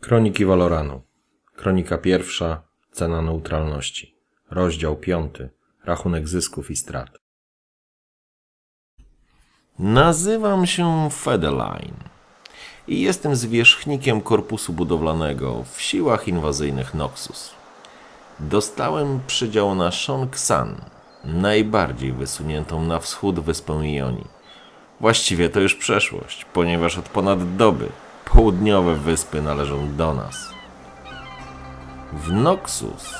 Kroniki Valoranu. Kronika pierwsza. Cena neutralności. Rozdział piąty. Rachunek zysków i strat. Nazywam się Fedeline i jestem zwierzchnikiem korpusu budowlanego w siłach inwazyjnych Noxus. Dostałem przydział na Shong-San, najbardziej wysuniętą na wschód wyspę Ioni. Właściwie to już przeszłość, ponieważ od ponad doby południowe wyspy należą do nas. W Noxus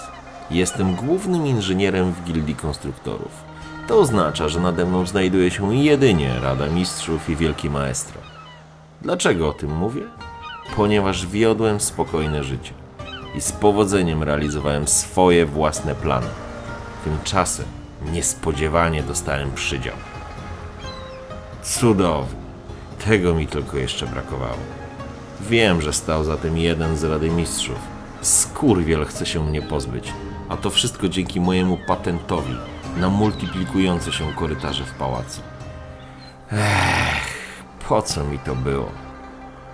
jestem głównym inżynierem w gildii konstruktorów. To oznacza, że nade mną znajduje się jedynie Rada Mistrzów i Wielki Maestro. Dlaczego o tym mówię? Ponieważ wiodłem spokojne życie i z powodzeniem realizowałem swoje własne plany. Tymczasem niespodziewanie dostałem przydział. Cudownie. Tego mi tylko jeszcze brakowało. Wiem, że stał za tym jeden z Rady Mistrzów. Skurwiel chce się mnie pozbyć, a to wszystko dzięki mojemu patentowi na multiplikujące się korytarze w pałacu. Ech, po co mi to było?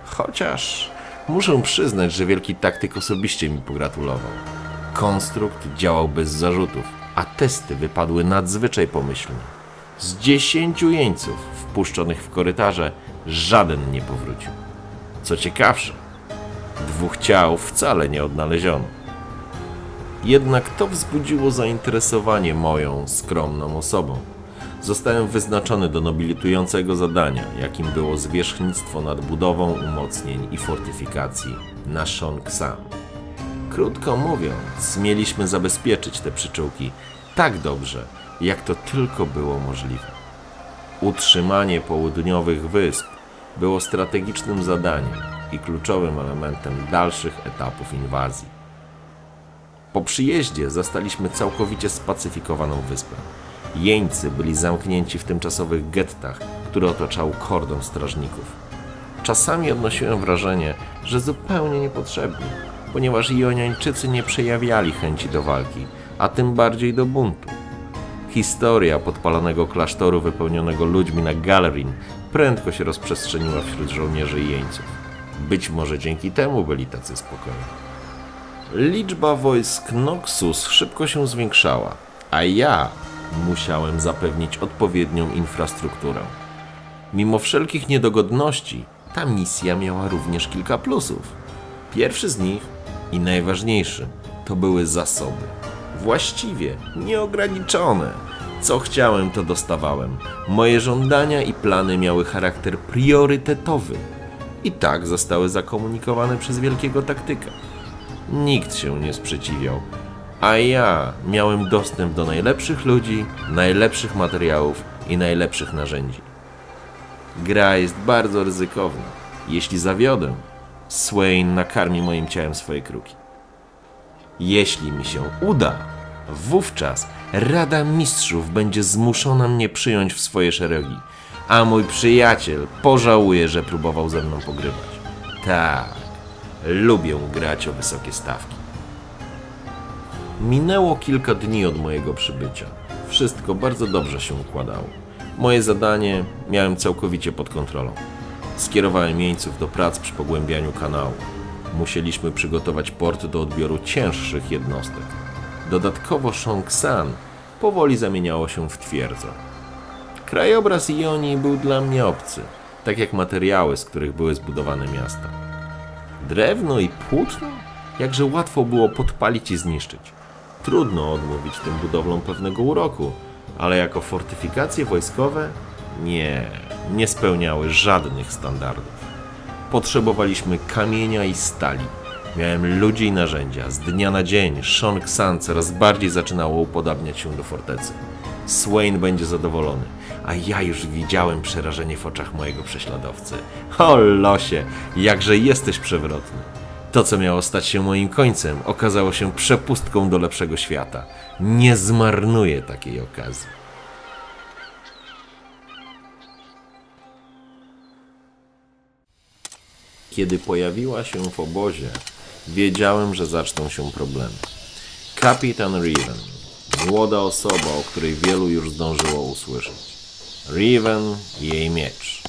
Chociaż muszę przyznać, że wielki taktyk osobiście mi pogratulował. Konstrukt działał bez zarzutów, a testy wypadły nadzwyczaj pomyślnie. Z dziesięciu jeńców wpuszczonych w korytarze żaden nie powrócił. Co ciekawsze, dwóch ciał wcale nie odnaleziono. Jednak to wzbudziło zainteresowanie moją skromną osobą. Zostałem wyznaczony do nobilitującego zadania, jakim było zwierzchnictwo nad budową umocnień i fortyfikacji na Shong-San. Krótko mówiąc, mieliśmy zabezpieczyć te przyczółki tak dobrze, jak to tylko było możliwe. Utrzymanie południowych wysp było strategicznym zadaniem i kluczowym elementem dalszych etapów inwazji. Po przyjeździe zastaliśmy całkowicie spacyfikowaną wyspę. Jeńcy byli zamknięci w tymczasowych gettach, które otaczał kordon strażników. Czasami odnosiłem wrażenie, że zupełnie niepotrzebni, ponieważ Joniańczycy nie przejawiali chęci do walki, a tym bardziej do buntu. Historia podpalonego klasztoru wypełnionego ludźmi na Galerin prędko się rozprzestrzeniła wśród żołnierzy i jeńców. Być może dzięki temu byli tacy spokojni. Liczba wojsk Noxus szybko się zwiększała, a ja musiałem zapewnić odpowiednią infrastrukturę. Mimo wszelkich niedogodności, ta misja miała również kilka plusów. Pierwszy z nich i najważniejszy to były zasoby. Właściwie nieograniczone. Co chciałem, to dostawałem. Moje żądania i plany miały charakter priorytetowy. I tak zostały zakomunikowane przez wielkiego taktyka. Nikt się nie sprzeciwiał, a ja miałem dostęp do najlepszych ludzi, najlepszych materiałów i najlepszych narzędzi. Gra jest bardzo ryzykowna. Jeśli zawiodę, Swain nakarmi moim ciałem swoje kruki. Jeśli mi się uda, wówczas Rada Mistrzów będzie zmuszona mnie przyjąć w swoje szeregi, a mój przyjaciel pożałuje, że próbował ze mną pogrywać. Tak, lubię grać o wysokie stawki. Minęło kilka dni od mojego przybycia. Wszystko bardzo dobrze się układało. Moje zadanie miałem całkowicie pod kontrolą. Skierowałem jeńców do prac przy pogłębianiu kanału. Musieliśmy przygotować port do odbioru cięższych jednostek. Dodatkowo Shong-San powoli zamieniało się w twierdzę. Krajobraz Jonii był dla mnie obcy, tak jak materiały, z których były zbudowane miasta. Drewno i płótno? Jakże łatwo było podpalić i zniszczyć. Trudno odmówić tym budowlom pewnego uroku, ale jako fortyfikacje wojskowe? Nie, nie spełniały żadnych standardów. Potrzebowaliśmy kamienia i stali. Miałem ludzi i narzędzia. Z dnia na dzień Shong-San coraz bardziej zaczynało upodabniać się do fortecy. Swain będzie zadowolony, a ja już widziałem przerażenie w oczach mojego prześladowcy. O losie, jakże jesteś przewrotny. To, co miało stać się moim końcem, okazało się przepustką do lepszego świata. Nie zmarnuję takiej okazji. Kiedy pojawiła się w obozie, wiedziałem, że zaczną się problemy. Kapitan Riven, młoda osoba, o której wielu już zdążyło usłyszeć. Riven i jej miecz.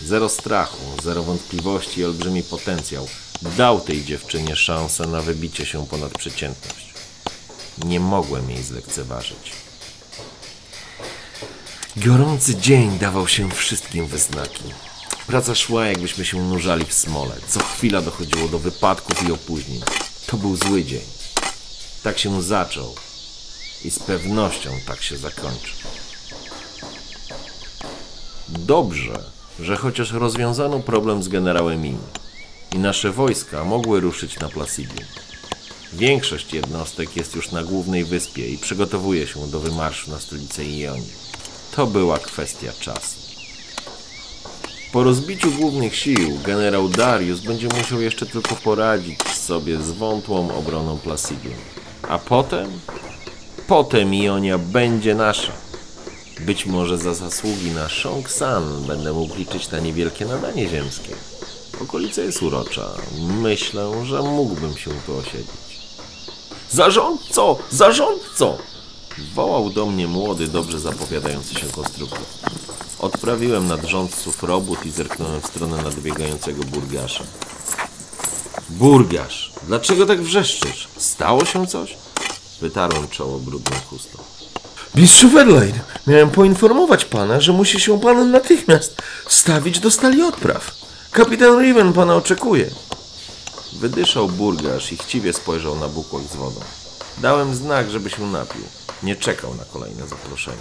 Zero strachu, zero wątpliwości i olbrzymi potencjał dał tej dziewczynie szansę na wybicie się ponad przeciętność. Nie mogłem jej zlekceważyć. Gorący dzień dawał się wszystkim we znaki. Praca szła, jakbyśmy się nurzali w smole. Co chwila dochodziło do wypadków i opóźnień. To był zły dzień. Tak się zaczął i z pewnością tak się zakończy. Dobrze, że chociaż rozwiązano problem z generałem Min i nasze wojska mogły ruszyć na Placidium. Większość jednostek jest już na głównej wyspie i przygotowuje się do wymarszu na stolicę Ionii. To była kwestia czasu. Po rozbiciu głównych sił generał Darius będzie musiał jeszcze tylko poradzić sobie z wątłą obroną Placidium. A potem? Potem Ionia będzie nasza. Być może za zasługi na Shong San będę mógł liczyć na niewielkie nadanie ziemskie. Okolica jest urocza. Myślę, że mógłbym się tu osiedlić. Zarządco! Zarządco! Wołał do mnie młody, dobrze zapowiadający się konstruktor. Odprawiłem nad rządców robót i zerknąłem w stronę nadbiegającego burgasza. Burgasz, dlaczego tak wrzeszczysz? Stało się coś? Wytarłem czoło brudną chustą. Mistrzu Verlaine, miałem poinformować pana, że musi się pan natychmiast stawić do stali odpraw. Kapitan Riven pana oczekuje. Wydyszał burgarz i chciwie spojrzał na bukłak z wodą. Dałem znak, żeby się napił. Nie czekał na kolejne zaproszenie.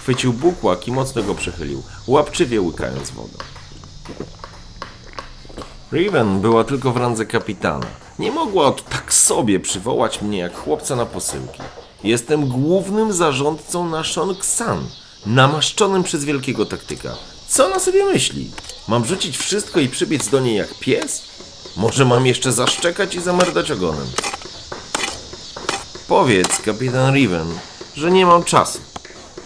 Chwycił bukłak i mocno go przechylił, łapczywie łykając wodę. Riven była tylko w randze kapitana. Nie mogła od tak sobie przywołać mnie jak chłopca na posyłki. Jestem głównym zarządcą na Shong-San, namaszczonym przez wielkiego taktyka. Co ona sobie myśli? Mam rzucić wszystko i przybiec do niej jak pies? Może mam jeszcze zaszczekać i zamerdać ogonem? Powiedz, kapitan Riven, że nie mam czasu.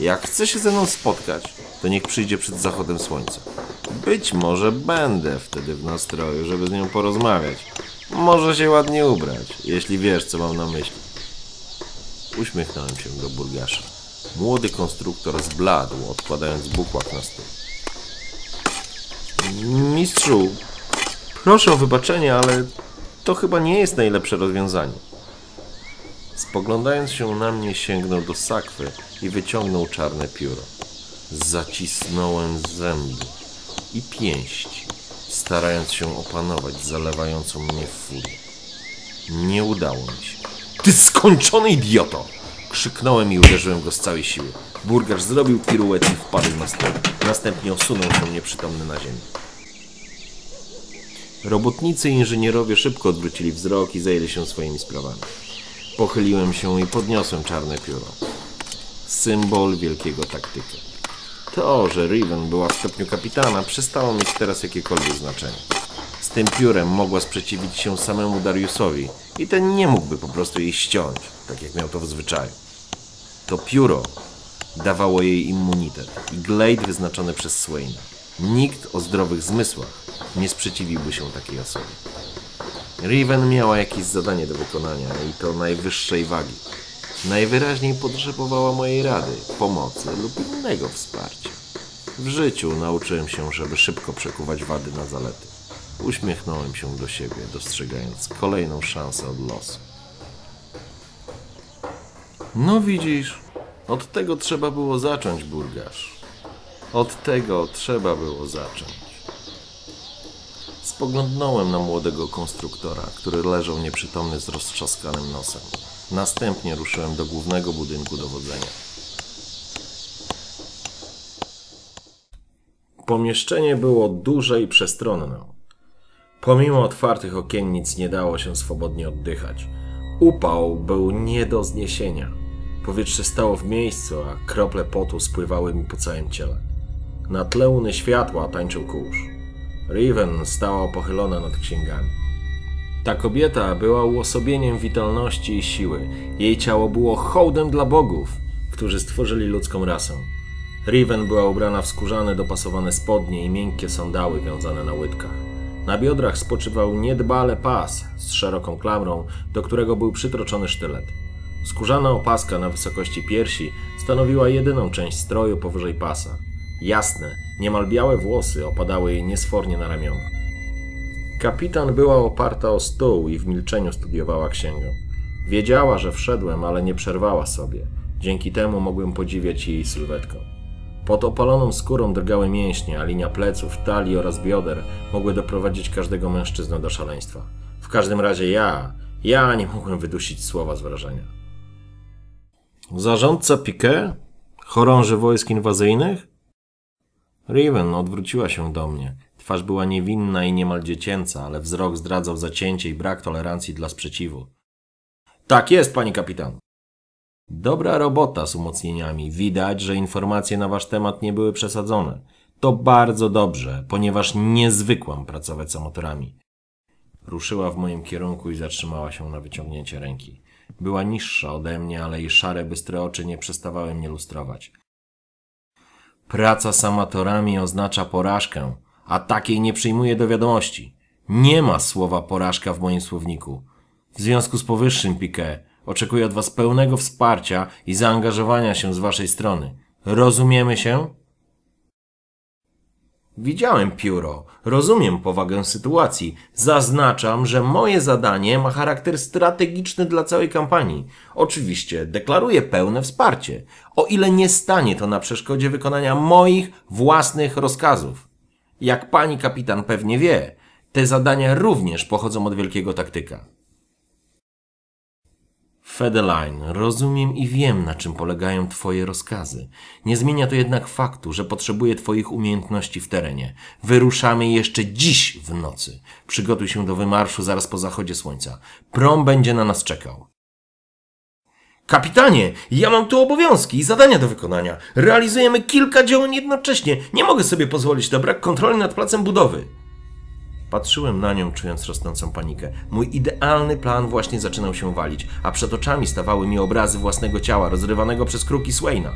Jak chce się ze mną spotkać, to niech przyjdzie przed zachodem słońca. Być może będę wtedy w nastroju, żeby z nią porozmawiać. Może się ładnie ubrać, jeśli wiesz, co mam na myśli. Uśmiechnąłem się do burgasza. Młody konstruktor zbladł, odkładając bukłak na stół. Mistrzu, proszę o wybaczenie, ale to chyba nie jest najlepsze rozwiązanie. Spoglądając się na mnie, sięgnął do sakwy i wyciągnął czarne pióro. Zacisnąłem zęby i pięści, starając się opanować zalewającą mnie furię. Nie udało mi się. Ty skończony idioto! Krzyknąłem i uderzyłem go z całej siły. Burgarz zrobił piruet i wpadł na stół. Następnie osunął się nieprzytomny na ziemię. Robotnicy i inżynierowie szybko odwrócili wzrok i zajęli się swoimi sprawami. Pochyliłem się i podniosłem czarne pióro. Symbol wielkiego taktyka. To, że Riven była w stopniu kapitana, przestało mieć teraz jakiekolwiek znaczenie. Z tym piórem mogła sprzeciwić się samemu Dariusowi i ten nie mógłby po prostu jej ściąć, tak jak miał to w zwyczaju. To pióro dawało jej immunitet i glade wyznaczony przez Swaina. Nikt o zdrowych zmysłach nie sprzeciwiłby się takiej osobie. Riven miała jakieś zadanie do wykonania i to najwyższej wagi. Najwyraźniej potrzebowała mojej rady, pomocy lub innego wsparcia. W życiu nauczyłem się, żeby szybko przekuwać wady na zalety. Uśmiechnąłem się do siebie, dostrzegając kolejną szansę od losu. No widzisz, od tego trzeba było zacząć, burgarz. Od tego trzeba było zacząć. Spoglądnąłem na młodego konstruktora, który leżał nieprzytomny z roztrzaskanym nosem. Następnie ruszyłem do głównego budynku dowodzenia. Pomieszczenie było duże i przestronne. Pomimo otwartych okiennic nie dało się swobodnie oddychać. Upał był nie do zniesienia. Powietrze stało w miejscu, a krople potu spływały mi po całym ciele. Na tle łuny światła tańczył kurz. Riven stała pochylona nad księgami. Ta kobieta była uosobieniem witalności i siły. Jej ciało było hołdem dla bogów, którzy stworzyli ludzką rasę. Riven była ubrana w skórzane, dopasowane spodnie i miękkie sandały wiązane na łydkach. Na biodrach spoczywał niedbale pas z szeroką klamrą, do którego był przytroczony sztylet. Skórzana opaska na wysokości piersi stanowiła jedyną część stroju powyżej pasa. Jasne, niemal białe włosy opadały jej niesfornie na ramiona. Kapitan była oparta o stół i w milczeniu studiowała księgę. Wiedziała, że wszedłem, ale nie przerwała sobie. Dzięki temu mogłem podziwiać jej sylwetkę. Pod opaloną skórą drgały mięśnie, a linia pleców, talii oraz bioder mogły doprowadzić każdego mężczyznę do szaleństwa. W każdym razie ja, ja nie mogłem wydusić słowa z wrażenia. Zarządca Piquet? Chorąży wojsk inwazyjnych? Riven odwróciła się do mnie. Twarz była niewinna i niemal dziecięca, ale wzrok zdradzał zacięcie i brak tolerancji dla sprzeciwu. Tak jest, pani kapitan. Dobra robota z umocnieniami. Widać, że informacje na wasz temat nie były przesadzone. To bardzo dobrze, ponieważ nie zwykłam pracować z amatorami. Ruszyła w moim kierunku i zatrzymała się na wyciągnięcie ręki. Była niższa ode mnie, ale jej szare, bystre oczy nie przestawały mnie lustrować. Praca z amatorami oznacza porażkę, a takiej nie przyjmuję do wiadomości. Nie ma słowa porażka w moim słowniku. W związku z powyższym, Piquet, oczekuję od Was pełnego wsparcia i zaangażowania się z Waszej strony. Rozumiemy się? Widziałem pióro, rozumiem powagę sytuacji. Zaznaczam, że moje zadanie ma charakter strategiczny dla całej kampanii. Oczywiście deklaruję pełne wsparcie, o ile nie stanie to na przeszkodzie wykonania moich własnych rozkazów. Jak pani kapitan pewnie wie, te zadania również pochodzą od wielkiego taktyka. Fedeline, rozumiem i wiem, na czym polegają Twoje rozkazy. Nie zmienia to jednak faktu, że potrzebuję Twoich umiejętności w terenie. Wyruszamy jeszcze dziś w nocy. Przygotuj się do wymarszu zaraz po zachodzie słońca. Prom będzie na nas czekał. Kapitanie, ja mam tu obowiązki i zadania do wykonania. Realizujemy kilka działań jednocześnie. Nie mogę sobie pozwolić na brak kontroli nad placem budowy. Patrzyłem na nią, czując rosnącą panikę. Mój idealny plan właśnie zaczynał się walić, a przed oczami stawały mi obrazy własnego ciała, rozrywanego przez kruki Swaina.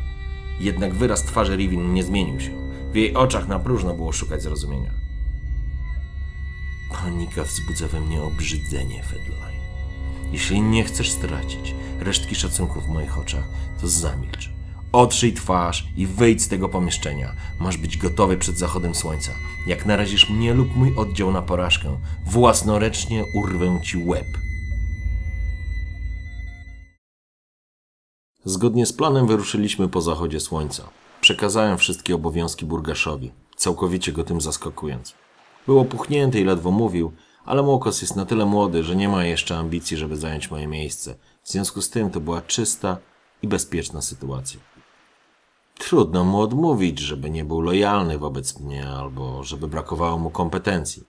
Jednak wyraz twarzy Rivin nie zmienił się. W jej oczach na próżno było szukać zrozumienia. Panika wzbudza we mnie obrzydzenie, Fedline. Jeśli nie chcesz stracić resztki szacunku w moich oczach, to zamilcz. Otrzyj twarz i wyjdź z tego pomieszczenia. Masz być gotowy przed zachodem słońca. Jak narazisz mnie lub mój oddział na porażkę, własnoręcznie urwę ci łeb. Zgodnie z planem wyruszyliśmy po zachodzie słońca. Przekazałem wszystkie obowiązki burgaszowi, całkowicie go tym zaskakując. Był opuchnięty i ledwo mówił, ale Młokos jest na tyle młody, że nie ma jeszcze ambicji, żeby zająć moje miejsce. W związku z tym to była czysta i bezpieczna sytuacja. Trudno mu odmówić, żeby nie był lojalny wobec mnie albo żeby brakowało mu kompetencji.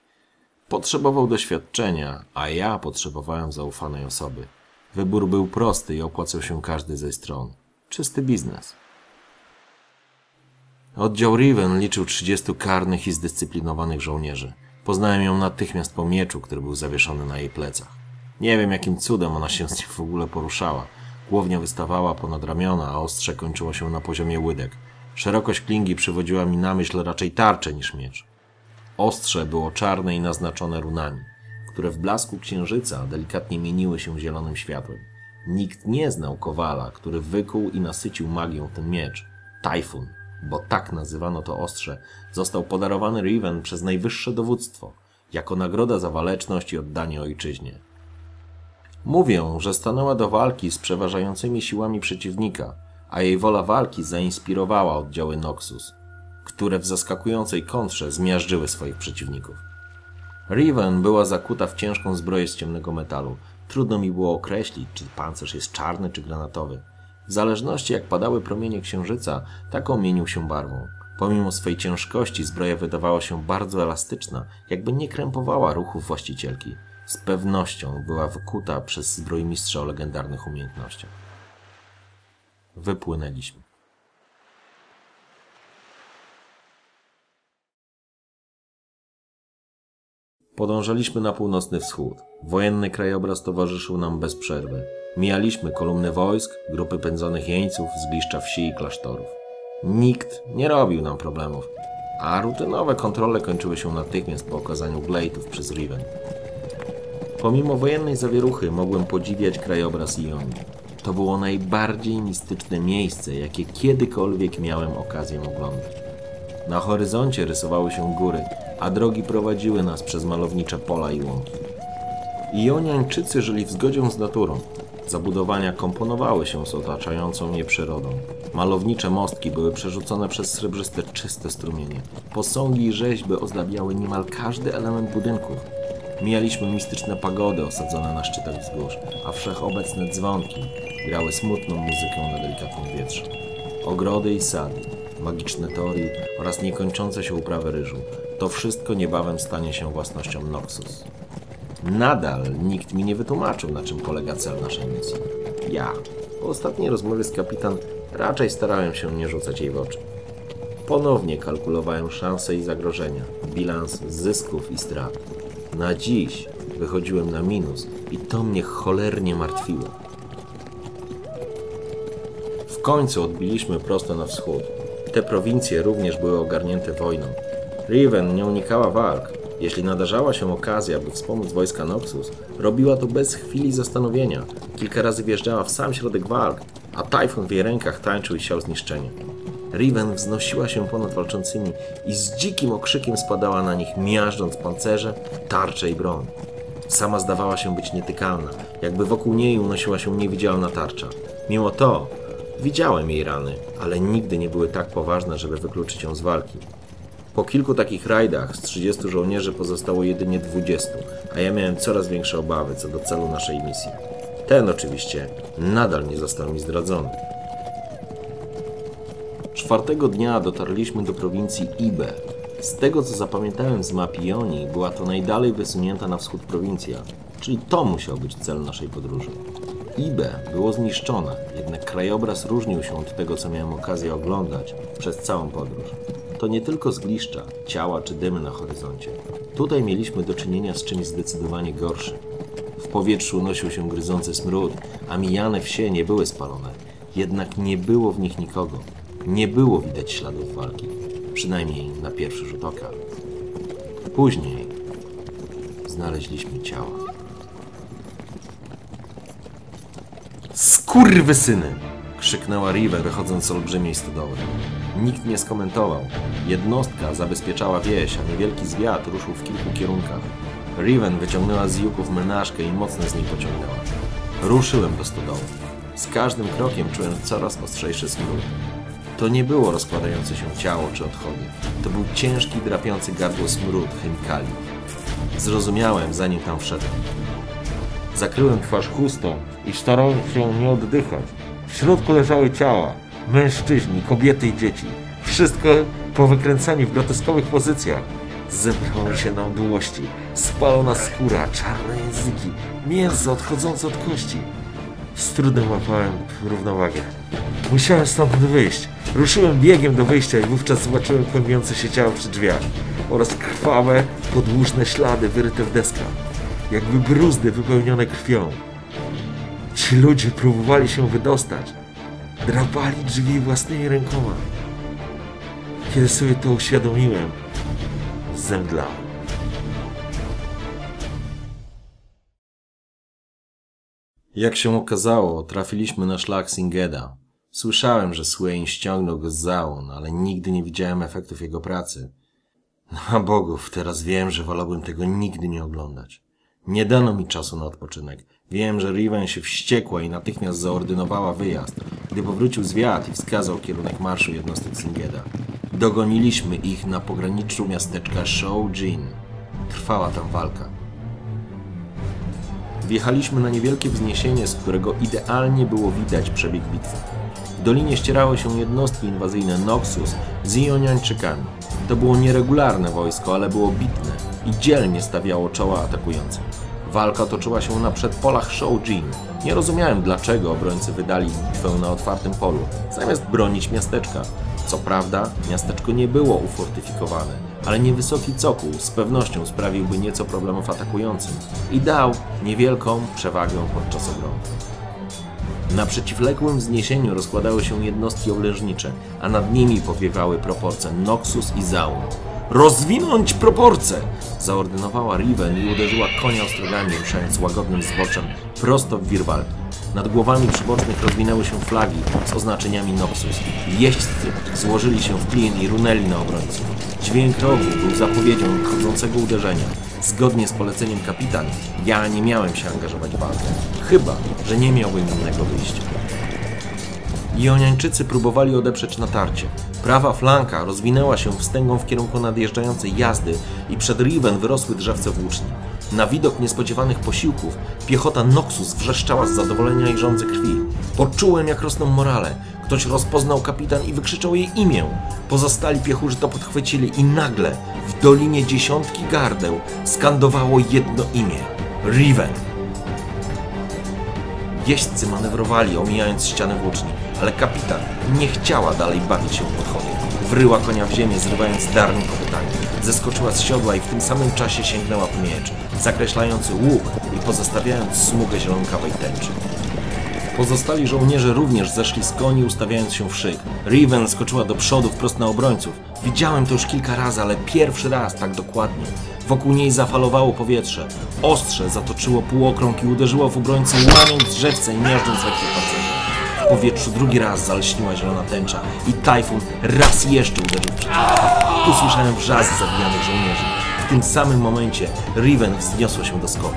Potrzebował doświadczenia, a ja potrzebowałem zaufanej osoby. Wybór był prosty i opłacał się każdy ze stron. Czysty biznes. Oddział Riven liczył 30 karnych i zdyscyplinowanych żołnierzy. Poznałem ją natychmiast po mieczu, który był zawieszony na jej plecach. Nie wiem, jakim cudem ona się z nim w ogóle poruszała. Głownia wystawała ponad ramiona, a ostrze kończyło się na poziomie łydek. Szerokość klingi przywodziła mi na myśl raczej tarczę niż miecz. Ostrze było czarne i naznaczone runami, które w blasku księżyca delikatnie mieniły się zielonym światłem. Nikt nie znał kowala, który wykuł i nasycił magią ten miecz. Tajfun, bo tak nazywano to ostrze, został podarowany Riven przez najwyższe dowództwo, jako nagroda za waleczność i oddanie ojczyźnie. Mówią, że stanęła do walki z przeważającymi siłami przeciwnika, a jej wola walki zainspirowała oddziały Noxus, które w zaskakującej kontrze zmiażdżyły swoich przeciwników. Riven była zakuta w ciężką zbroję z ciemnego metalu. Trudno mi było określić, czy pancerz jest czarny czy granatowy. W zależności jak padały promienie księżyca, taką mienił się barwą. Pomimo swej ciężkości zbroja wydawała się bardzo elastyczna, jakby nie krępowała ruchów właścicielki. Z pewnością była wykuta przez zbrojmistrza o legendarnych umiejętnościach. Wypłynęliśmy. Podążaliśmy na północny wschód. Wojenny krajobraz towarzyszył nam bez przerwy. Mijaliśmy kolumny wojsk, grupy pędzonych jeńców, zgliszcza wsi i klasztorów. Nikt nie robił nam problemów, a rutynowe kontrole kończyły się natychmiast po okazaniu glejtów przez Riven. Pomimo wojennej zawieruchy mogłem podziwiać krajobraz Ionii. To było najbardziej mistyczne miejsce, jakie kiedykolwiek miałem okazję oglądać. Na horyzoncie rysowały się góry, a drogi prowadziły nas przez malownicze pola i łąki. Ioniańczycy żyli w zgodzie z naturą. Zabudowania komponowały się z otaczającą mnie przyrodą. Malownicze mostki były przerzucone przez srebrzyste, czyste strumienie. Posągi i rzeźby ozdabiały niemal każdy element budynków. Mijaliśmy mistyczne pagody osadzone na szczytach wzgórz, a wszechobecne dzwonki grały smutną muzykę na delikatnym wietrze. Ogrody i sady, magiczne tory oraz niekończące się uprawy ryżu. To wszystko niebawem stanie się własnością Noxus. Nadal nikt mi nie wytłumaczył, na czym polega cel naszej misji. Ja, po ostatniej rozmowie z kapitan, raczej starałem się nie rzucać jej w oczy. Ponownie kalkulowałem szanse i zagrożenia, bilans zysków i strat. Na dziś wychodziłem na minus i to mnie cholernie martwiło. W końcu odbiliśmy prosto na wschód. Te prowincje również były ogarnięte wojną. Riven nie unikała walk. Jeśli nadarzała się okazja, by wspomóc wojska Noxus, robiła to bez chwili zastanowienia. Kilka razy wjeżdżała w sam środek walk, a Typhon w jej rękach tańczył i siał zniszczenie. Riven wznosiła się ponad walczącymi i z dzikim okrzykiem spadała na nich, miażdżąc pancerze, tarcze i broń. Sama zdawała się być nietykalna, jakby wokół niej unosiła się niewidzialna tarcza. Mimo to widziałem jej rany, ale nigdy nie były tak poważne, żeby wykluczyć ją z walki. Po kilku takich rajdach z 30 żołnierzy pozostało jedynie 20, a ja miałem coraz większe obawy co do celu naszej misji. Ten oczywiście nadal nie został mi zdradzony. Czwartego dnia dotarliśmy do prowincji Ibe. Z tego co zapamiętałem z map Jonii, była to najdalej wysunięta na wschód prowincja, czyli to musiał być cel naszej podróży. Ibe było zniszczone, jednak krajobraz różnił się od tego, co miałem okazję oglądać przez całą podróż. To nie tylko zgliszcza, ciała czy dymy na horyzoncie. Tutaj mieliśmy do czynienia z czymś zdecydowanie gorszym. W powietrzu unosił się gryzący smród, a mijane wsie nie były spalone. Jednak nie było w nich nikogo. Nie było widać śladów walki. Przynajmniej na pierwszy rzut oka. Później znaleźliśmy ciała. Skurwysyny! krzyknęła River, wychodząc z olbrzymiej stodoły. Nikt nie skomentował. Jednostka zabezpieczała wieś, a niewielki zwiat ruszył w kilku kierunkach. Riven wyciągnęła z juków menażkę i mocno z niej pociągnęła. Ruszyłem do stodoły. Z każdym krokiem czułem coraz ostrzejszy smród. To nie było rozkładające się ciało czy odchody. To był ciężki, drapiący gardło smród chemikaliów. Zrozumiałem, zanim tam wszedłem. Zakryłem twarz chustą i starałem się nie oddychać. W środku leżały ciała. Mężczyźni, kobiety i dzieci. Wszystko powykręcani w groteskowych pozycjach. Zebrało mi się na mdłości. Spalona skóra, czarne języki, mięso odchodzące od kości. Z trudem łapałem równowagę. Musiałem stąd wyjść. Ruszyłem biegiem do wyjścia i wówczas zobaczyłem kłębiące się ciało przy drzwiach oraz krwawe, podłużne ślady wyryte w deskach, jakby bruzdy wypełnione krwią. Ci ludzie próbowali się wydostać. Drapali drzwi własnymi rękoma. Kiedy sobie to uświadomiłem, zemdlałem. Jak się okazało, trafiliśmy na szlak Singeda. Słyszałem, że Swain ściągnął go z załon, ale nigdy nie widziałem efektów jego pracy. Na bogów, teraz wiem, że wolałbym tego nigdy nie oglądać. Nie dano mi czasu na odpoczynek. Wiem, że Riven się wściekła i natychmiast zaordynowała wyjazd, gdy powrócił zwiat i wskazał kierunek marszu jednostek Singeda. Dogoniliśmy ich na pograniczu miasteczka Shoujin. Trwała tam walka. Wjechaliśmy na niewielkie wzniesienie, z którego idealnie było widać przebieg bitwy. W dolinie ścierały się jednostki inwazyjne Noxus z Ioniańczykami. To było nieregularne wojsko, ale było bitne i dzielnie stawiało czoła atakującym. Walka toczyła się na przedpolach Shoujin. Nie rozumiałem, dlaczego obrońcy wydali bitwę na otwartym polu, zamiast bronić miasteczka. Co prawda, miasteczko nie było ufortyfikowane, ale niewysoki cokół z pewnością sprawiłby nieco problemów atakującym i dał niewielką przewagę podczas obrony. Na przeciwległym wzniesieniu rozkładały się jednostki obleżnicze, a nad nimi powiewały proporcje Noxus i Zaun. Rozwinąć proporcje! Zaordynowała Riven i uderzyła konia ostrogami, ruszając łagodnym zboczem prosto w wir walki. Nad głowami przybocznych rozwinęły się flagi z oznaczeniami Noxus. Jeźdźcy złożyli się w klin i runęli na obrońców. Dźwięk rogu był zapowiedzią nadchodzącego uderzenia. Zgodnie z poleceniem kapitan, ja nie miałem się angażować w walkę. Chyba, że nie miałbym innego wyjścia. Joniańczycy próbowali odeprzeć natarcie. Prawa flanka rozwinęła się wstęgą w kierunku nadjeżdżającej jazdy i przed Riven wyrosły drzewce włóczni. Na widok niespodziewanych posiłków piechota Noxus wrzeszczała z zadowolenia i żądzy krwi. Poczułem, jak rosną morale. Ktoś rozpoznał kapitan i wykrzyczał jej imię. Pozostali piechurzy to podchwycili i nagle w dolinie dziesiątki gardeł skandowało jedno imię. Riven. Jeźdźcy manewrowali, omijając ścianę włóczni, ale kapitan nie chciała dalej bawić się w podchody. Wryła konia w ziemię, zrywając darm kopytami. Zeskoczyła z siodła i w tym samym czasie sięgnęła po miecz, zakreślający łuk i pozostawiając smugę zielonkawej tęczy. Pozostali żołnierze również zeszli z koni, ustawiając się w szyk. Riven skoczyła do przodu wprost na obrońców. Widziałem to już kilka razy, ale pierwszy raz tak dokładnie. Wokół niej zafalowało powietrze. Ostrze zatoczyło półokrąg i uderzyło w obrońcę, łamiąc drzewce i miażdżąc lekkie pancerze. Powietrzu drugi raz zalśniła zielona tęcza i tajfun raz jeszcze uderzył w przeciwnika. Usłyszałem wrzask zabijanych żołnierzy. W tym samym momencie Riven wzniosła się do skoku.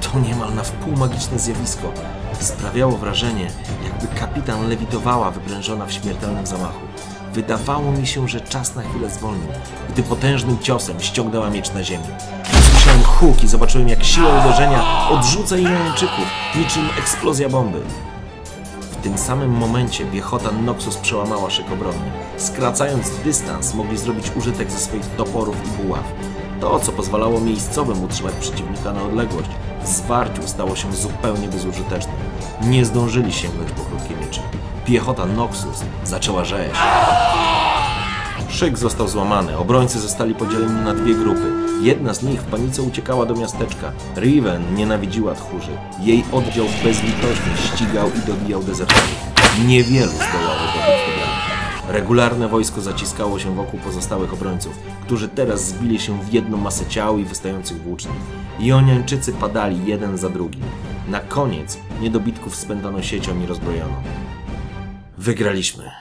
To niemal na wpół magiczne zjawisko. Sprawiało wrażenie, jakby kapitan lewitowała wyprężona w śmiertelnym zamachu. Wydawało mi się, że czas na chwilę zwolnił, gdy potężnym ciosem ściągnęła miecz na ziemię. Usłyszałem huk i zobaczyłem, jak siła uderzenia odrzuca Irańczyków, niczym eksplozja bomby. W tym samym momencie piechota Noxus przełamała szyk obronny. Skracając dystans, mogli zrobić użytek ze swoich toporów i buław. To, co pozwalało miejscowym utrzymać przeciwnika na odległość, w zwarciu stało się zupełnie bezużyteczne. Nie zdążyli sięgnąć po krótkie miecze. Piechota Noxus zaczęła rzeź. Szyk został złamany, obrońcy zostali podzieleni na dwie grupy. Jedna z nich w panice uciekała do miasteczka. Riven nienawidziła tchórzy. Jej oddział bezlitośnie ścigał i dobijał dezerterów. Niewielu zdołało dobić do. Regularne wojsko zaciskało się wokół pozostałych obrońców, którzy teraz zbili się w jedną masę ciał i wystających włóczni. Joniańczycy padali jeden za drugim. Na koniec niedobitków spętano siecią i rozbrojono. Wygraliśmy.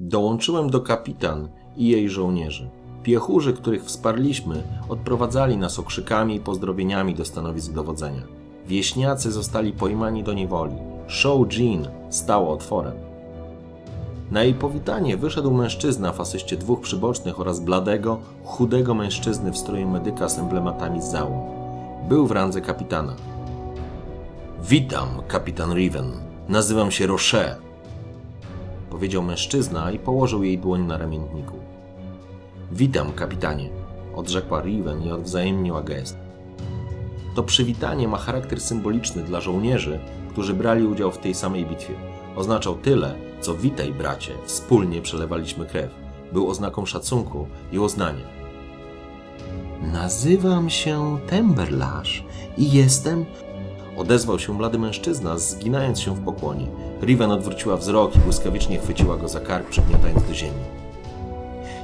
Dołączyłem do kapitan i jej żołnierzy. Piechurzy, których wsparliśmy, odprowadzali nas okrzykami i pozdrowieniami do stanowisk dowodzenia. Wieśniacy zostali pojmani do niewoli. Show Jean stało otworem. Na jej powitanie wyszedł mężczyzna w asyście dwóch przybocznych oraz bladego, chudego mężczyzny w stroju medyka z emblematami zału. Był w randze kapitana. Witam, kapitan Riven. Nazywam się Roche. Powiedział mężczyzna i położył jej dłoń na ramienniku. Witam, kapitanie, odrzekła Riven i odwzajemniła gest. To przywitanie ma charakter symboliczny dla żołnierzy, którzy brali udział w tej samej bitwie. Oznaczał tyle, co witaj, bracie, wspólnie przelewaliśmy krew. Był oznaką szacunku i uznania. Nazywam się Temberlash i jestem... Odezwał się blady mężczyzna, zginając się w pokłonie. Riven odwróciła wzrok i błyskawicznie chwyciła go za kark, przygniatając do ziemi.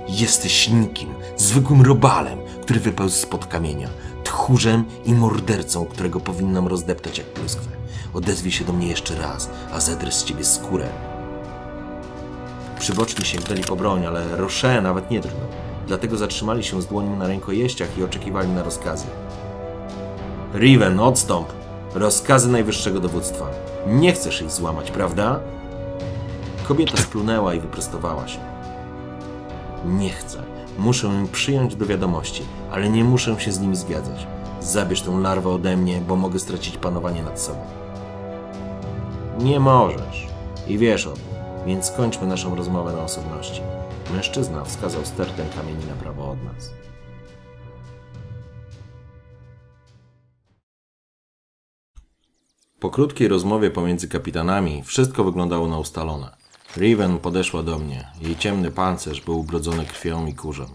Jesteś nikim, zwykłym robalem, który wypełzł spod kamienia, tchórzem i mordercą, którego powinnam rozdeptać jak pluskwę. Odezwij się do mnie jeszcze raz, a zedrę z ciebie skórę. Przyboczni sięgnęli po broń, ale Roche nawet nie drgnął. Dlatego zatrzymali się z dłonią na rękojeściach i oczekiwali na rozkazy. Riven, odstąp! Rozkazy najwyższego dowództwa. Nie chcesz jej złamać, prawda? Kobieta splunęła i wyprostowała się. Nie chcę. Muszę ją przyjąć do wiadomości, ale nie muszę się z nimi zgadzać. Zabierz tę larwę ode mnie, bo mogę stracić panowanie nad sobą. Nie możesz. I wiesz o tym, więc skończmy naszą rozmowę na osobności. Mężczyzna wskazał stertę kamieni na prawo od nas. Po krótkiej rozmowie pomiędzy kapitanami wszystko wyglądało na ustalone. Riven podeszła do mnie. Jej ciemny pancerz był ubrodzony krwią i kurzem.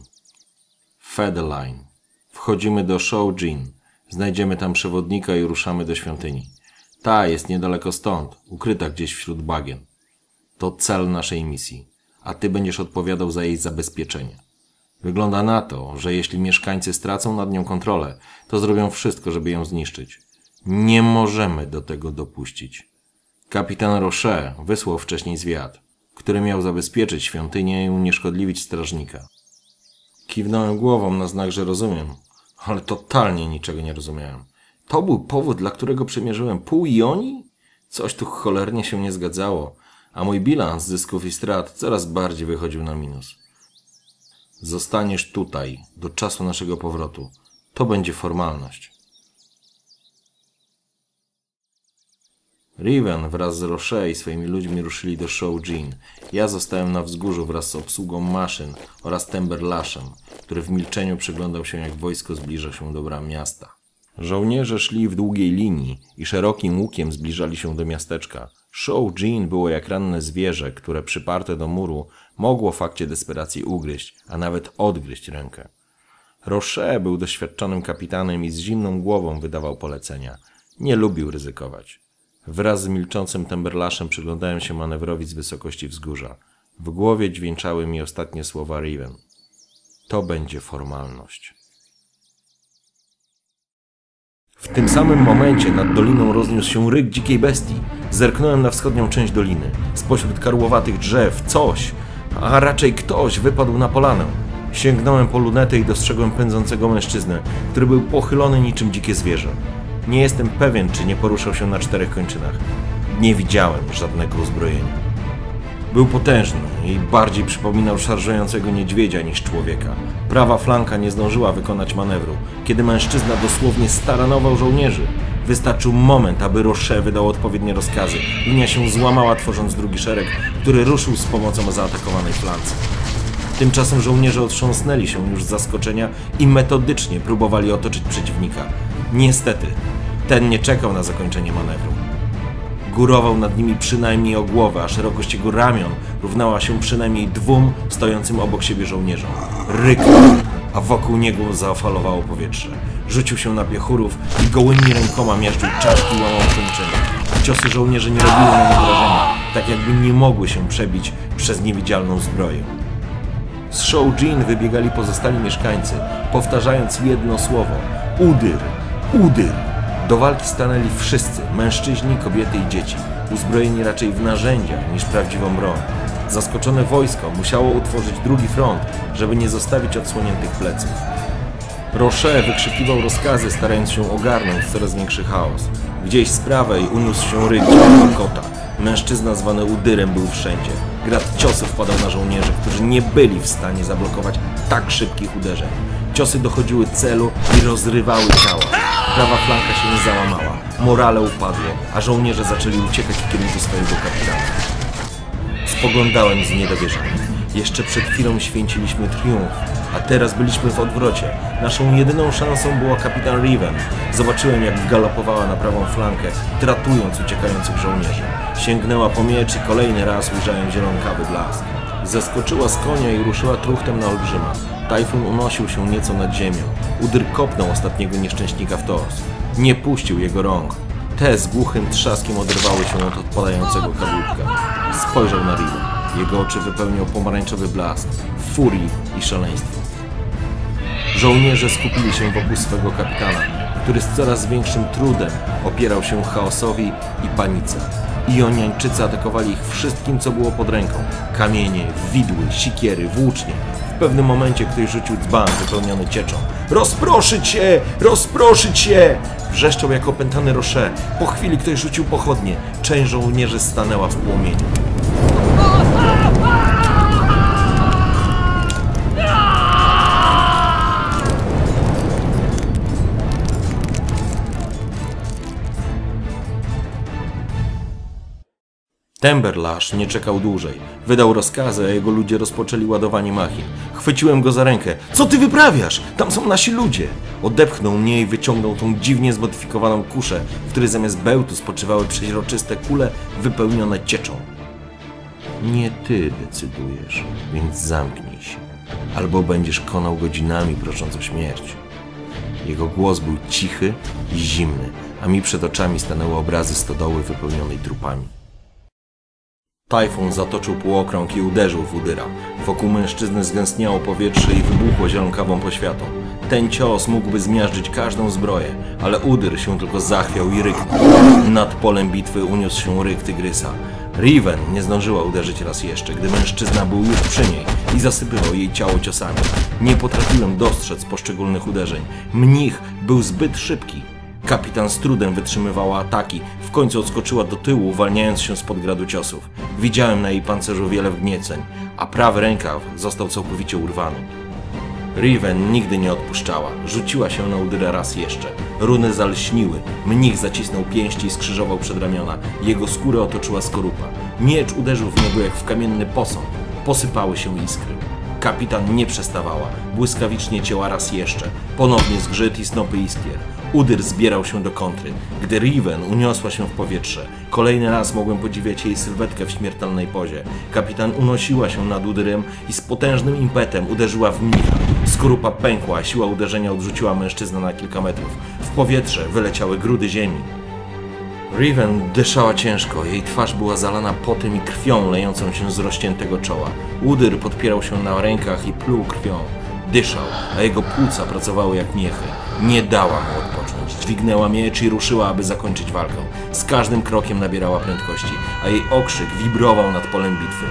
Federline. Wchodzimy do Shoujin. Znajdziemy tam przewodnika i ruszamy do świątyni. Ta jest niedaleko stąd, ukryta gdzieś wśród bagien. To cel naszej misji, a ty będziesz odpowiadał za jej zabezpieczenie. Wygląda na to, że jeśli mieszkańcy stracą nad nią kontrolę, to zrobią wszystko, żeby ją zniszczyć. Nie możemy do tego dopuścić. Kapitan Roche wysłał wcześniej zwiad, który miał zabezpieczyć świątynię i unieszkodliwić strażnika. Kiwnąłem głową na znak, że rozumiem, ale totalnie niczego nie rozumiałem. To był powód, dla którego przemierzyłem pół Joni? Coś tu cholernie się nie zgadzało, a mój bilans zysków i strat coraz bardziej wychodził na minus. Zostaniesz tutaj do czasu naszego powrotu. To będzie formalność. Riven wraz z Roche i swoimi ludźmi ruszyli do Shoujin. Ja zostałem na wzgórzu wraz z obsługą maszyn oraz Temberlaszem, który w milczeniu przyglądał się jak wojsko zbliża się do bram miasta. Żołnierze szli w długiej linii i szerokim łukiem zbliżali się do miasteczka. Shoujin było jak ranne zwierzę, które przyparte do muru mogło w fakcie desperacji ugryźć, a nawet odgryźć rękę. Roche był doświadczonym kapitanem i z zimną głową wydawał polecenia. Nie lubił ryzykować. Wraz z milczącym Temberlaszem przyglądałem się manewrowi z wysokości wzgórza. W głowie dźwięczały mi ostatnie słowa Riven. To będzie formalność. W tym samym momencie nad doliną rozniósł się ryk dzikiej bestii. Zerknąłem na wschodnią część doliny. Spośród karłowatych drzew coś, a raczej ktoś wypadł na polanę. Sięgnąłem po lunetę i dostrzegłem pędzącego mężczyznę, który był pochylony niczym dzikie zwierzę. Nie jestem pewien, czy nie poruszał się na czterech kończynach. Nie widziałem żadnego uzbrojenia. Był potężny i bardziej przypominał szarżującego niedźwiedzia niż człowieka. Prawa flanka nie zdążyła wykonać manewru, kiedy mężczyzna dosłownie staranował żołnierzy. Wystarczył moment, aby Roche wydał odpowiednie rozkazy. Linia się złamała, tworząc drugi szereg, który ruszył z pomocą zaatakowanej flance. Tymczasem żołnierze otrząsnęli się już z zaskoczenia i metodycznie próbowali otoczyć przeciwnika. Niestety, ten nie czekał na zakończenie manewru. Górował nad nimi przynajmniej o głowę, a szerokość jego ramion równała się przynajmniej dwóm stojącym obok siebie żołnierzom. Ryknął, a wokół niego zaofalowało powietrze. Rzucił się na piechurów i gołymi rękoma miażdżył czaszki łamał kończyny. Ciosy żołnierzy nie robiły na nim wrażenia, tak jakby nie mogły się przebić przez niewidzialną zbroję. Z Shoujin wybiegali pozostali mieszkańcy, powtarzając jedno słowo: Udyr, udyr. Do walki stanęli wszyscy, mężczyźni, kobiety i dzieci, uzbrojeni raczej w narzędzia niż prawdziwą broń. Zaskoczone wojsko musiało utworzyć drugi front, żeby nie zostawić odsłoniętych pleców. Roche wykrzykiwał rozkazy, starając się ogarnąć coraz większy chaos. Gdzieś z prawej uniósł się ryk kota. Mężczyzna zwany Udyrem był wszędzie. Grad ciosów padał na żołnierzy, którzy nie byli w stanie zablokować tak szybkich uderzeń. Ciosy dochodziły celu i rozrywały ciała. Prawa flanka się nie załamała. Morale upadło, a żołnierze zaczęli uciekać w kierunku swojego kapitana. Spoglądałem z niedowierzaniem. Jeszcze przed chwilą święciliśmy triumf, a teraz byliśmy w odwrocie. Naszą jedyną szansą była kapitan Riven. Zobaczyłem, jak galopowała na prawą flankę, tratując uciekających żołnierzy. Sięgnęła po miecz i kolejny raz ujrzałem zielonkawy blask. Zeskoczyła z konia i ruszyła truchtem na olbrzyma. Tajfun unosił się nieco nad ziemią. Udyr kopnął ostatniego nieszczęśnika w tors. Nie puścił jego rąk. Te z głuchym trzaskiem oderwały się od odpadającego kadłubka. Spojrzał na Riven. Jego oczy wypełniał pomarańczowy blask, furii i szaleństwo. Żołnierze skupili się wokół swego kapitana, który z coraz większym trudem opierał się chaosowi i panice. Ioniańczycy atakowali ich wszystkim, co było pod ręką. Kamienie, widły, sikiery, włócznie. W pewnym momencie ktoś rzucił dzban wypełniony cieczą. Rozproszyć się! Rozproszyć się! Wrzeszczał jak opętany Roche. Po chwili ktoś rzucił pochodnie. Część żołnierzy stanęła w płomieniu. Temberlash nie czekał dłużej. Wydał rozkazy, a jego ludzie rozpoczęli ładowanie machin. Chwyciłem go za rękę. Co ty wyprawiasz? Tam są nasi ludzie! Odepchnął mnie i wyciągnął tą dziwnie zmodyfikowaną kuszę, w której zamiast bełtu spoczywały przeźroczyste kule wypełnione cieczą. Nie ty decydujesz, więc zamknij się. Albo będziesz konał godzinami prosząc o śmierć. Jego głos był cichy i zimny, a mi przed oczami stanęły obrazy stodoły wypełnionej trupami. Tajfun zatoczył półokrąg i uderzył w Udyra. Wokół mężczyzny zgęstniało powietrze i wybuchło zielonkawą poświatą. Ten cios mógłby zmiażdżyć każdą zbroję, ale Udyr się tylko zachwiał i ryknął. Nad polem bitwy uniósł się ryk tygrysa. Riven nie zdążyła uderzyć raz jeszcze, gdy mężczyzna był już przy niej i zasypywał jej ciało ciosami. Nie potrafiłem dostrzec poszczególnych uderzeń. Mnich był zbyt szybki. Kapitan z trudem wytrzymywała ataki, końcu odskoczyła do tyłu, uwalniając się spod gradu ciosów. Widziałem na jej pancerzu wiele wgnieceń, a prawy rękaw został całkowicie urwany. Riven nigdy nie odpuszczała. Rzuciła się na Udyra raz jeszcze. Runy zalśniły. Mnich zacisnął pięści i skrzyżował przedramiona. Jego skórę otoczyła skorupa. Miecz uderzył w niego jak w kamienny posąg. Posypały się iskry. Kapitan nie przestawała. Błyskawicznie cięła raz jeszcze. Ponownie zgrzyt i snopy iskier. Udyr zbierał się do kontry. Gdy Riven uniosła się w powietrze, kolejny raz mogłem podziwiać jej sylwetkę w śmiertelnej pozie. Kapitan unosiła się nad Udyrem i z potężnym impetem uderzyła w mnicha. Skorupa pękła, a siła uderzenia odrzuciła mężczyznę na kilka metrów. W powietrze wyleciały grudy ziemi. Riven dyszała ciężko, jej twarz była zalana potem i krwią lejącą się z rozciętego czoła. Udyr podpierał się na rękach i pluł krwią. Dyszał, a jego płuca pracowały jak miechy. Nie dała mu odpocząć. Dźwignęła miecz i ruszyła, aby zakończyć walkę. Z każdym krokiem nabierała prędkości, a jej okrzyk wibrował nad polem bitwy.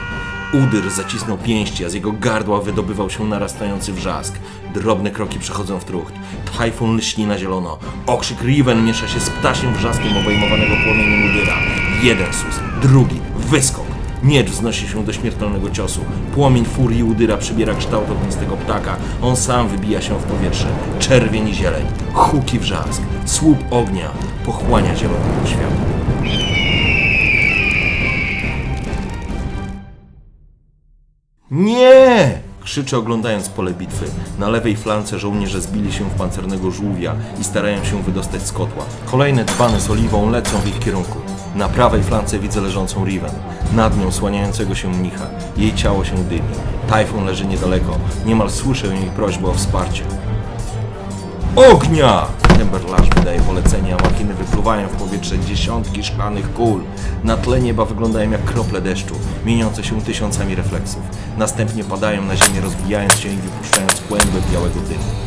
Udyr zacisnął pięści, a z jego gardła wydobywał się narastający wrzask. Drobne kroki przechodzą w trucht. Tajfun lśni na zielono. Okrzyk Riven miesza się z ptasiem wrzaskiem obejmowanego płomieniem Udyra. Jeden sus, drugi, wyskok. Miecz wznosi się do śmiertelnego ciosu. Płomień furii Udyra przybiera kształt ognistego ptaka. On sam wybija się w powietrze. Czerwień i zieleń. Huki wrzask. Słup ognia pochłania zielonego światła. Nie! Krzyczę oglądając pole bitwy. Na lewej flance żołnierze zbili się w pancernego żółwia i starają się wydostać z kotła. Kolejne dzbany z oliwą lecą w ich kierunku. Na prawej flance widzę leżącą Riven. Nad nią słaniającego się mnicha. Jej ciało się dymi. Tajfun leży niedaleko. Niemal słyszę jej prośbę o wsparcie. Ognia! Timberlash wydaje polecenie, a machiny wypluwają w powietrze dziesiątki szklanych kul. Na tle nieba wyglądają jak krople deszczu, mieniące się tysiącami refleksów. Następnie padają na ziemię, rozbijając się i wypuszczając kłęby białego dymu.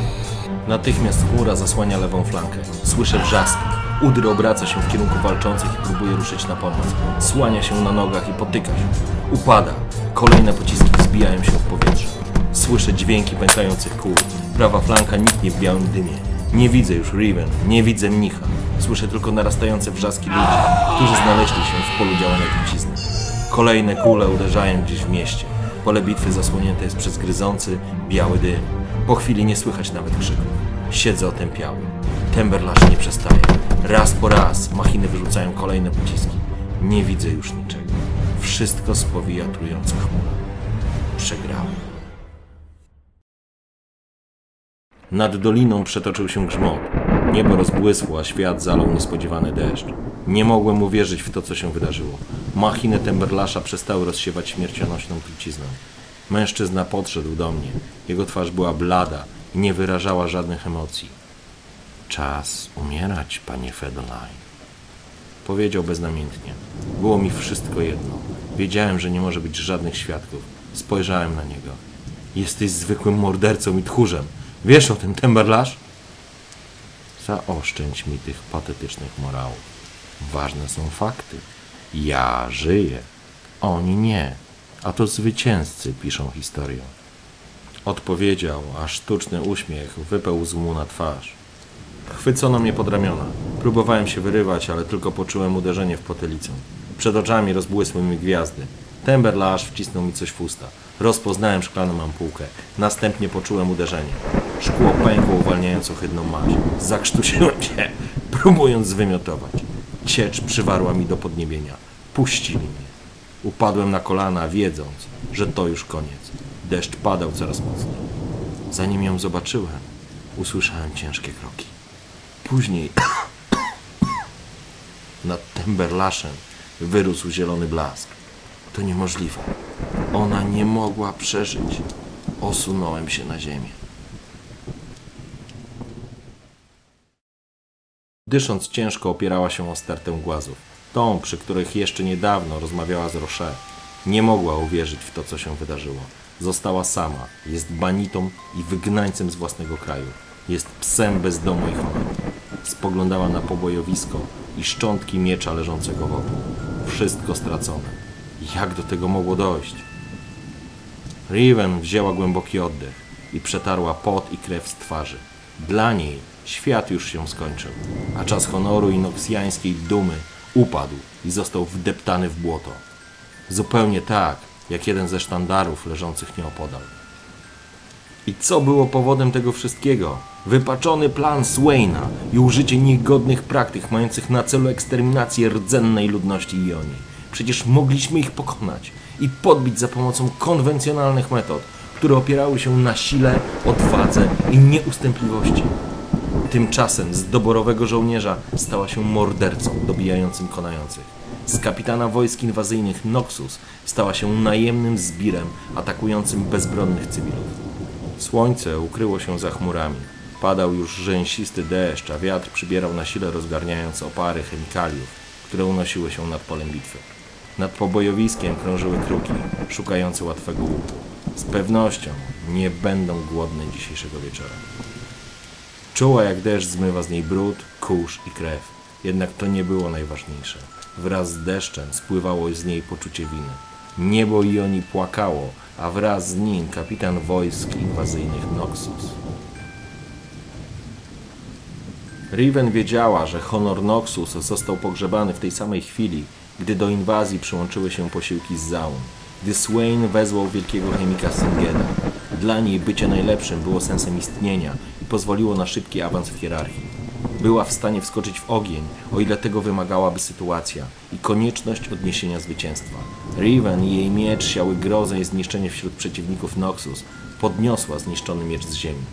Natychmiast chmura zasłania lewą flankę. Słyszę wrzaski. Udry obraca się w kierunku walczących i próbuje ruszyć na pomoc. Słania się na nogach i potyka się. Upada. Kolejne pociski wzbijają się w powietrze. Słyszę dźwięki pękających kół. Prawa flanka niknie w białym dymie. Nie widzę już Riven, nie widzę mnicha. Słyszę tylko narastające wrzaski ludzi, którzy znaleźli się w polu działania trucizny. Kolejne kule uderzają gdzieś w mieście. Pole bitwy zasłonięte jest przez gryzący, biały dym. Po chwili nie słychać nawet krzyków. Siedzę otępiały. Temberlash nie przestaje. Raz po raz machiny wyrzucają kolejne pociski. Nie widzę już niczego. Wszystko spowija trująca chmura. Przegrałem. Nad doliną przetoczył się grzmot. Niebo rozbłysło, a świat zalał niespodziewany deszcz. Nie mogłem uwierzyć w to, co się wydarzyło. Machiny Temberlasza przestały rozsiewać śmiercionośną truciznę. Mężczyzna podszedł do mnie. Jego twarz była blada i nie wyrażała żadnych emocji. Czas umierać, panie Fedeline. Powiedział beznamiętnie. Było mi wszystko jedno. Wiedziałem, że nie może być żadnych świadków. Spojrzałem na niego. Jesteś zwykłym mordercą i tchórzem. Wiesz o tym, Temberlash? Zaoszczędź mi tych patetycznych morałów. Ważne są fakty. Ja żyję. Oni nie. A to zwycięzcy piszą historię. Odpowiedział, a sztuczny uśmiech wypełzł mu na twarz. Chwycono mnie pod ramiona. Próbowałem się wyrywać, ale tylko poczułem uderzenie w potylicę. Przed oczami rozbłysły mi gwiazdy. Temberlash wcisnął mi coś w usta. Rozpoznałem szklaną ampułkę. Następnie poczułem uderzenie. Szkło pękło, uwalniając ohydną maź. Zakrztusiłem się, próbując zwymiotować. Ciecz przywarła mi do podniebienia. Puścili mnie. Upadłem na kolana, wiedząc, że to już koniec. Deszcz padał coraz mocniej. Zanim ją zobaczyłem, Usłyszałem ciężkie kroki. Później nad Temberlaszem wyrósł zielony blask. To niemożliwe. Ona nie mogła przeżyć. Osunąłem się na ziemię. Dysząc ciężko opierała się o stertę głazów. Tą, przy których jeszcze niedawno rozmawiała z Rocher. Nie mogła uwierzyć w to, co się wydarzyło. Została sama. Jest banitą i wygnańcem z własnego kraju. Jest psem bez domu i honoru. Spoglądała na pobojowisko i szczątki miecza leżącego wokół. Wszystko stracone. Jak do tego mogło dojść? Riven wzięła głęboki oddech i przetarła pot i krew z twarzy. Dla niej świat już się skończył, a czas honoru i noksjańskiej dumy upadł i został wdeptany w błoto. Zupełnie tak, jak jeden ze sztandarów leżących nieopodal. I co było powodem tego wszystkiego? Wypaczony plan Swaina i użycie niegodnych praktyk mających na celu eksterminację rdzennej ludności Ionii. Przecież mogliśmy ich pokonać i podbić za pomocą konwencjonalnych metod, które opierały się na sile, odwadze i nieustępliwości. Tymczasem z doborowego żołnierza stała się mordercą dobijającym konających. Z kapitana wojsk inwazyjnych Noxus stała się najemnym zbirem atakującym bezbronnych cywilów. Słońce ukryło się za chmurami. Padał już rzęsisty deszcz, a wiatr przybierał na sile rozgarniając opary chemikaliów, które unosiły się nad polem bitwy. Nad pobojowiskiem krążyły kruki, szukające łatwego łuku. Z pewnością nie będą głodne dzisiejszego wieczora. Czuła jak deszcz zmywa z niej brud, kurz i krew. Jednak to nie było najważniejsze. Wraz z deszczem spływało z niej poczucie winy. Niebo i oni płakało, a wraz z nim kapitan wojsk inwazyjnych Noxus. Riven wiedziała, że honor Noxus został pogrzebany w tej samej chwili, gdy do inwazji przyłączyły się posiłki z Zaun. Gdy Swain wezwał wielkiego chemika Singeda. Dla niej bycie najlepszym było sensem istnienia pozwoliło na szybki awans w hierarchii. Była w stanie wskoczyć w ogień, o ile tego wymagałaby sytuacja i konieczność odniesienia zwycięstwa. Riven i jej miecz siały grozę i zniszczenie wśród przeciwników Noxus. Podniosła zniszczony miecz z ziemi.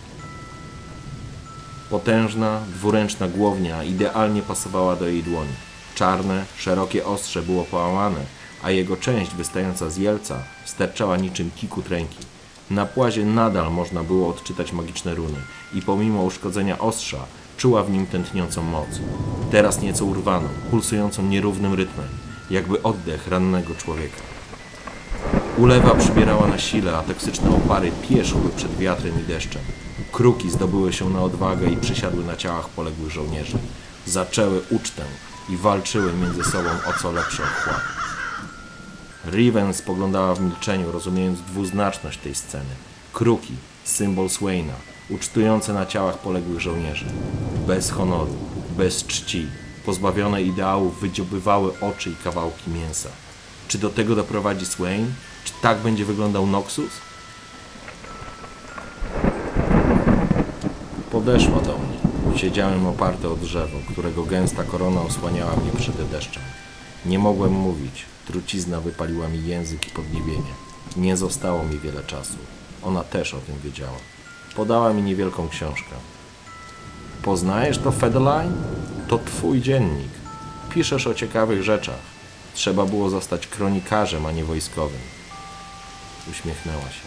Potężna, dwuręczna głownia idealnie pasowała do jej dłoni. Czarne, szerokie ostrze było połamane, a jego część wystająca z jelca sterczała niczym kikut ręki. Na płazie nadal można było odczytać magiczne runy i pomimo uszkodzenia ostrza czuła w nim tętniącą moc. Teraz nieco urwaną, pulsującą nierównym rytmem, jakby oddech rannego człowieka. Ulewa przybierała na sile, a toksyczne opary pieszły przed wiatrem i deszczem. Kruki zdobyły się na odwagę i przysiadły na ciałach poległych żołnierzy. Zaczęły ucztę i walczyły między sobą o co lepszy ochład. Riven spoglądała w milczeniu, rozumiejąc dwuznaczność tej sceny. Kruki, symbol Swaina, ucztujące na ciałach poległych żołnierzy. Bez honoru, bez czci, pozbawione ideałów, wydziobywały oczy i kawałki mięsa. Czy do tego doprowadzi Swain? Czy tak będzie wyglądał Noxus? Podeszła do mnie. Siedziałem oparty o drzewo, którego gęsta korona osłaniała mnie przed deszczem. Nie mogłem mówić. Trucizna wypaliła mi język i podniebienie. Nie zostało mi wiele czasu. Ona też o tym wiedziała. Podała mi niewielką książkę. Poznajesz to, Fedeline? To twój dziennik. Piszesz o ciekawych rzeczach. Trzeba było zostać kronikarzem, a nie wojskowym. Uśmiechnęła się.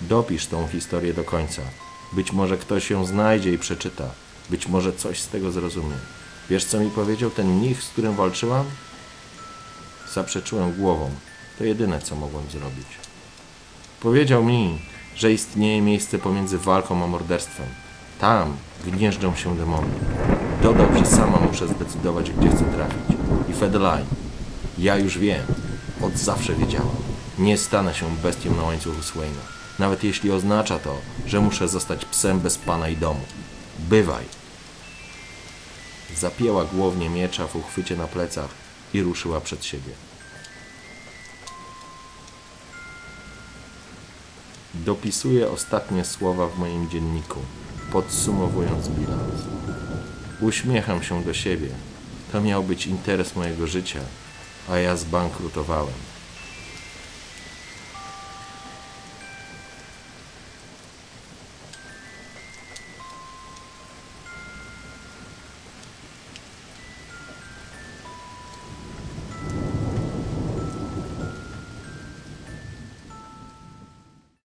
Dopisz tą historię do końca. Być może ktoś ją znajdzie i przeczyta. Być może coś z tego zrozumie. Wiesz, co mi powiedział ten mnich, z którym walczyłam? Zaprzeczyłem głową. To jedyne, co mogłem zrobić. Powiedział mi, że istnieje miejsce pomiędzy walką a morderstwem. Tam gnieżdżą się demony. Dodał, że sama muszę zdecydować, gdzie chcę trafić. I Fedeline. Ja już wiem. Od zawsze wiedziałam. Nie stanę się bestią na łańcuchu Swaina. Nawet jeśli oznacza to, że muszę zostać psem bez pana i domu. Bywaj. Zapięła głownie miecza w uchwycie na plecach i ruszyła przed siebie. Dopisuję ostatnie słowa w moim dzienniku, podsumowując bilans. Uśmiecham się do siebie. To miał być interes mojego życia, a ja zbankrutowałem.